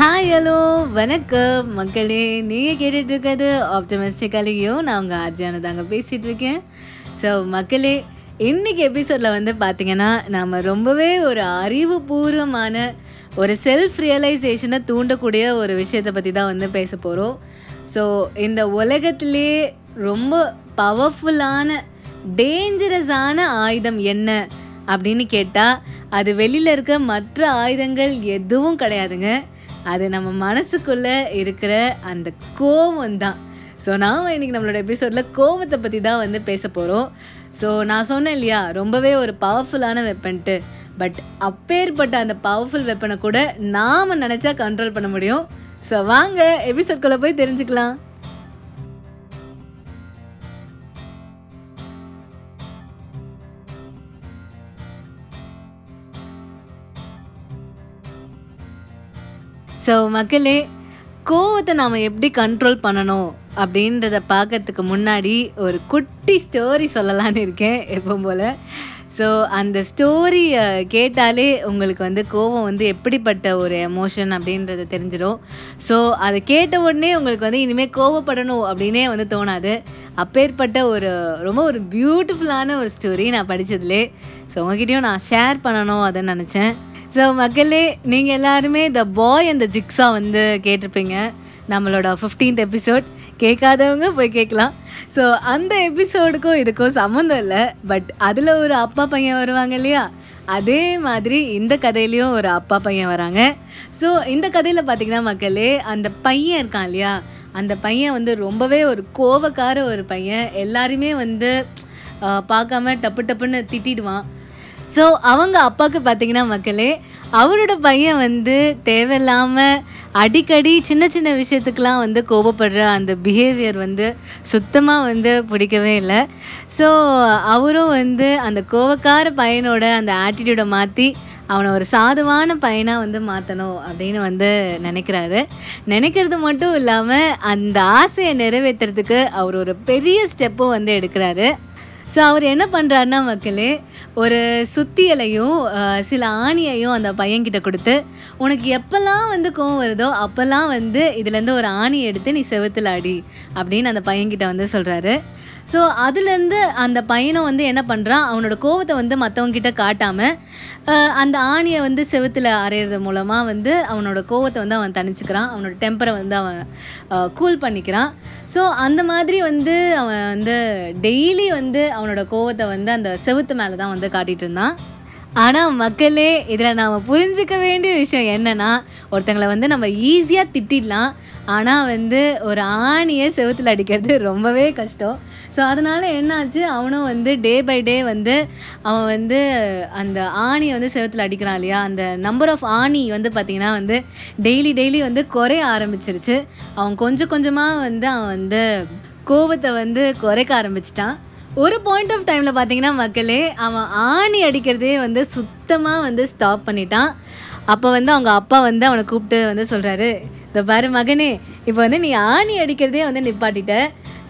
Hi hello வணக்கம். மக்களே நீங்கள் கேட்டுட்ருக்கிறது இருக்கிறது நான் உங்கள் ஆர்ஜியான தாங்க பேசிகிட்ருக்கேன் ஸோ மக்களே இன்னைக்கு எபிசோடில் வந்து பார்த்திங்கன்னா நாம் ரொம்பவே ஒரு அறிவுபூர்வமான ஒரு செல்ஃப் ரியலைசேஷனை தூண்டக்கூடிய ஒரு விஷயத்தை பற்றி தான் வந்து பேச போகிறோம் ஸோ இந்த உலகத்திலே ரொம்ப பவர்ஃபுல்லான டேஞ்சரஸான ஆயுதம் என்ன அப்படின்னு கேட்டால் அது வெளியில் இருக்க மற்ற ஆயுதங்கள் எதுவும் கிடையாதுங்க. அது நம்ம மனசுக்குள்ளே இருக்கிற அந்த கோவம் தான். ஸோ நாம் இன்றைக்கி நம்மளோட எபிசோடில் கோவத்தை பற்றி தான் வந்து பேச போகிறோம் ஸோ நான் சொன்னேன் இல்லையா ரொம்பவே ஒரு பவர்ஃபுல்லான வெப்பன்ட்டு பட் அப்பேற்பட்ட அந்த பவர்ஃபுல் வெப்பனை கூட நாம் நினச்சா கண்ட்ரோல் பண்ண முடியும். ஸோ வாங்க எபிசோட்குள்ளே போய் தெரிஞ்சுக்கலாம். ஸோ மக்களே கோவத்தை நாம் எப்படி கண்ட்ரோல் பண்ணணும் அப்படின்றத பார்க்கறதுக்கு முன்னாடி ஒரு குட்டி ஸ்டோரி சொல்லலான்னு இருக்கேன் எப்பவும் போல். ஸோ அந்த ஸ்டோரி கேட்டாலே உங்களுக்கு வந்து கோவம் வந்து எப்படிப்பட்ட ஒரு எமோஷன் அப்படின்றத தெரிஞ்சிடும். ஸோ அதை கேட்ட உடனே உங்களுக்கு வந்து இனிமேல் கோவப்படணும் அப்படின்னே வந்து தோணாது. அப்பேற்பட்ட ஒரு ரொம்ப ஒரு பியூட்டிஃபுல்லான ஒரு ஸ்டோரி நான் படித்ததுலே ஸோ உங்ககிட்டயும் நான் ஷேர் பண்ணணும் அதை நினச்சேன். ஸோ மக்களே நீங்கள் எல்லாருமே த பாய் அந்த ஜிக்ஸா வந்து கேட்டிருப்பீங்க. நம்மளோட ஃபிஃப்டீன்த் எபிசோட் கேட்காதவங்க போய் கேட்கலாம். ஸோ அந்த எபிசோடுக்கும் இதுக்கும் சம்மந்தம் இல்லை. பட் அதில் ஒரு அப்பா பையன் வருவாங்க இல்லையா? அதே மாதிரி இந்த கதையிலையும் ஒரு அப்பா பையன் வராங்க. ஸோ இந்த கதையில் பார்த்தீங்கன்னா மக்களே அந்த பையன் இருக்கான் இல்லையா? அந்த பையன் வந்து ரொம்பவே ஒரு கோவக்கார ஒரு பையன். எல்லாருமே வந்து பார்க்காம டப்பு டப்புன்னு திட்டிடுவான். ஸோ அவங்க அப்பாவுக்கு பார்த்தீங்கன்னா மக்களே அவரோட பையன் வந்து தேவையில்லாமல் அடிக்கடி சின்ன சின்ன விஷயத்துக்கெலாம் வந்து கோபப்படுற அந்த பிஹேவியர் வந்து சுத்தமாக வந்து பிடிக்கவே இல்லை. ஸோ அவரும் வந்து அந்த கோவக்கார பையனோட அந்த ஆட்டிடியூடை மாற்றி அவனை ஒரு சாதுவான பையனாக வந்து மாற்றணும் அப்படின்னு வந்து நினைக்கிறாரு. நினைக்கிறது மட்டும் இல்லாமல் அந்த ஆசையை நிறைவேற்றுறதுக்கு அவர் ஒரு பெரிய ஸ்டெப்பும் வந்து எடுக்கிறாரு. ஸோ அவர் என்ன பண்ணுறாருன்னா மக்களே ஒரு சுத்தியலையும் சில ஆணியையும் அந்த பையன்கிட்ட கொடுத்து உனக்கு எப்போல்லாம் வந்து கோவம் வருதோ அப்போல்லாம் வந்து இதுலேருந்து ஒரு ஆணியை எடுத்து நீ செவுத்துல அடி அப்படின்னு அந்த பையன்கிட்ட வந்து சொல்கிறாரு ஸோ அதுலேருந்து அந்த பையனும் வந்து என்ன பண்ணுறான் அவனோட கோவத்தை வந்து மற்றவங்கிட்ட காட்டாமல் அந்த ஆணியை வந்து செவுத்தில் அரையிறது மூலமாக வந்து அவனோட கோவத்தை வந்து அவன் தணிச்சுக்கிறான். அவனோட டெம்பரை வந்து அவன் கூல் பண்ணிக்கிறான். ஸோ அந்த மாதிரி வந்து அவன் வந்து டெய்லி வந்து அவனோட கோவத்தை வந்து அந்த செவுத்து மேலே தான் வந்து காட்டிகிட்டு இருந்தான். ஆனால் மக்களே இதில் நாம் புரிஞ்சுக்க வேண்டிய விஷயம் என்னென்னா ஒருத்தங்களை வந்து நம்ம ஈஸியாக திட்டிடலாம். ஆனால் வந்து ஒரு ஆணியை செவுத்தில் அடிக்கிறது ரொம்பவே கஷ்டம். ஸோ அதனால் என்னாச்சு? அவனும் வந்து டே பை டே வந்து அவன் வந்து அந்த ஆணியை வந்து செவத்தில் அடிக்கிறான் இல்லையா? அந்த நம்பர் ஆஃப் ஆணி வந்து பார்த்திங்கன்னா வந்து டெய்லி டெய்லி வந்து குறைய ஆரம்பிச்சிருச்சு. அவன் கொஞ்சம் கொஞ்சமாக வந்து அவன் வந்து கோவத்தை வந்து குறைக்க ஆரம்பிச்சிட்டான். ஒரு பாயிண்ட் ஆஃப் டைமில் பார்த்தீங்கன்னா மக்களே அவன் ஆணி அடிக்கிறதே வந்து சுத்தமாக வந்து ஸ்டாப் பண்ணிட்டான். அப்போ வந்து அவங்க அப்பா வந்து அவனை கூப்பிட்டு வந்து சொல்கிறாரு இந்த பாரு மகனே இப்போ வந்து நீ ஆணி அடிக்கிறதே வந்து நிப்பாட்டிட்ட.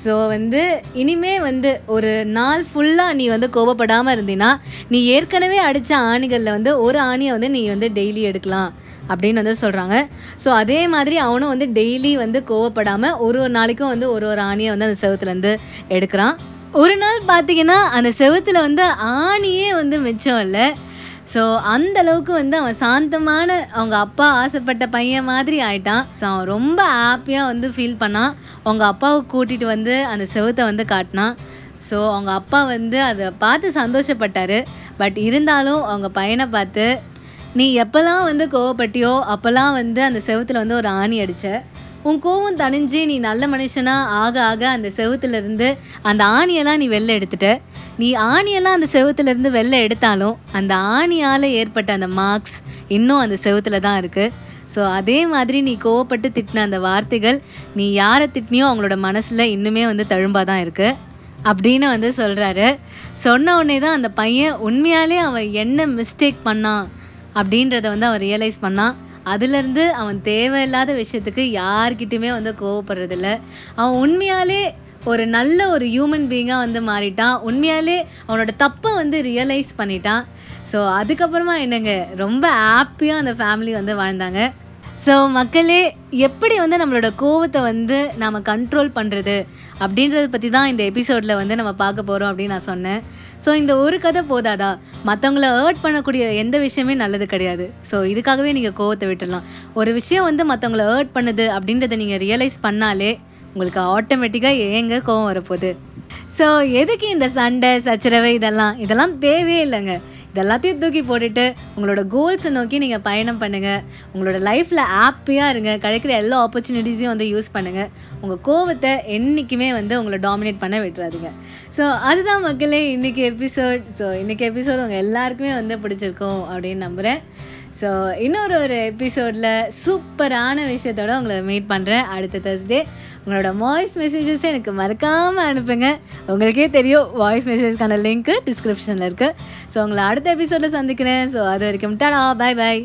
ஸோ வந்து இனிமே வந்து ஒரு நாள் ஃபுல்லாக நீ வந்து கோபப்படாமல் இருந்தீன்னா நீ ஏற்கனவே அடித்த ஆணிகளில் வந்து ஒரு ஆணியை வந்து நீ வந்து டெய்லி எடுக்கலாம் அப்படின்னு வந்து சொல்கிறாங்க ஸோ அதே மாதிரி அவனும் வந்து டெய்லி வந்து கோவப்படாமல் ஒரு ஒரு நாளைக்கும் வந்து ஒரு ஒரு ஆணியை வந்து அந்த செவத்துலேருந்து எடுக்கிறான். ஒரு நாள் பார்த்தீங்கன்னா அந்த செவத்தில் வந்து ஆணியே வந்து மிச்சம் இல்லை. ஸோ அந்த அளவுக்கு வந்து அவன் சாந்தமான அவங்க அப்பா ஆசைப்பட்ட பையன் மாதிரி ஆயிட்டான். ஸோ அவன் ரொம்ப ஹாப்பியாக வந்து ஃபீல் பண்ணான். அவங்க அப்பாவை கூட்டிகிட்டு வந்து அந்த செவுத்தை வந்து காட்டினான். ஸோ அவங்க அப்பா வந்து அதை பார்த்து சந்தோஷப்பட்டார். பட் இருந்தாலும் அவங்க பையனை பார்த்து நீ எப்போல்லாம் வந்து கோவப்பட்டியோ அப்போல்லாம் வந்து அந்த செவத்தில் வந்து ஒரு ஆணி அடித்த உன் கோவம் தணிஞ்சு நீ நல்ல மனுஷனா ஆக ஆக அந்த செவத்துலேருந்து அந்த ஆணியெல்லாம் நீ வெளில எடுத்துட்ட. நீ ஆணியெல்லாம் அந்த செவத்துலேருந்து வெளில எடுத்தாலும் அந்த ஆணியால் ஏற்பட்ட அந்த மார்க்ஸ் இன்னும் அந்த செவத்தில் தான் இருக்குது ஸோ அதே மாதிரி நீ கோவப்பட்டு திட்டின அந்த வார்த்தைகள் நீ யாரை திட்டினியோ அவங்களோட மனசில் இன்னுமே வந்து தழும்பாக தான் இருக்குது அப்படின்னு வந்து சொல்கிறாரு சொன்ன உடனே தான் அந்த பையன் உண்மையாலே அவன் என்ன மிஸ்டேக் பண்ணான் அப்படின்றத வந்து அவன் ரியலைஸ் பண்ணான். அதுலேருந்து அவன் தேவையில்லாத விஷயத்துக்கு யார்கிட்டையுமே வந்து கோவப்படுறதில்ல. அவன் உண்மையாலே ஒரு நல்ல ஒரு ஹியூமன் பீயிங்காக வந்து மாறிட்டான். உண்மையாலே அவனோட தப்பை வந்து ரியலைஸ் பண்ணிட்டான். ஸோ அதுக்கப்புறமா என்னங்க? ரொம்ப ஹாப்பியாக அந்த ஃபேமிலி வந்து வாழ்ந்தாங்க. ஸோ மக்களே எப்படி வந்து நம்மளோட கோவத்தை வந்து நாம் கண்ட்ரோல் பண்ணுறது அப்படின்றத பற்றி தான் இந்த எபிசோடில் வந்து நம்ம பார்க்க போகிறோம் அப்படின்னு நான் சொன்னேன். ஸோ இந்த ஒரு கதை போதாதா? மற்றவங்கள ஹர்ட் பண்ணக்கூடிய எந்த விஷயமே நல்லது கிடையாது. ஸோ இதுக்காகவே நீங்கள் கோவத்தை விட்டுடலாம் ஒரு விஷயம் வந்து மற்றவங்கள ஹர்ட் பண்ணுது அப்படின்றத நீங்கள் ரியலைஸ் பண்ணாலே உங்களுக்கு ஆட்டோமேட்டிக்காக ஏங்க கோவம் வரப்போகுது. ஸோ எதுக்கு இந்த சண்டை சச்சரவை இதெல்லாம்? இதெல்லாம் தேவையே இல்லைங்க. இதெல்லாத்தையும் தூக்கி போட்டுட்டு உங்களோட கோல்ஸை நோக்கி நீங்கள் பயணம் பண்ணுங்கள் உங்களோட லைஃப்பில் ஹாப்பியாக இருங்க. கிடைக்கிற எல்லா ஆப்பர்ச்சுனிட்டிஸையும் வந்து யூஸ் பண்ணுங்கள் உங்கள் கோவத்தை என்றைக்குமே வந்து உங்களை டாமினேட் பண்ண விட்டுறாதுங்க. ஸோ அதுதான் மக்களே இன்றைக்கி எபிசோட் ஸோ இன்றைக்கி எபிசோட் உங்கள் எல்லாருக்குமே வந்து பிடிச்சிருக்கும் அப்படின்னு நம்புகிறேன் ஸோ இன்னொரு ஒரு எபிசோடில் சூப்பரான விஷயத்தோட உங்களை மீட் பண்ணுறேன் அடுத்த தேர்ஸ்டே உங்களோட வாய்ஸ் மெசேஜஸ் எனக்கு மறக்காமல் அனுப்புங்க. உங்களுக்கே தெரியும் வாய்ஸ் மெசேஜ்க்கான லிங்க்கு டிஸ்கிரிப்ஷனில் இருக்குது ஸோ உங்களை அடுத்த எபிசோடில் சந்திக்கிறேன். ஸோ அது வரைக்கும் டடா பாய் பாய்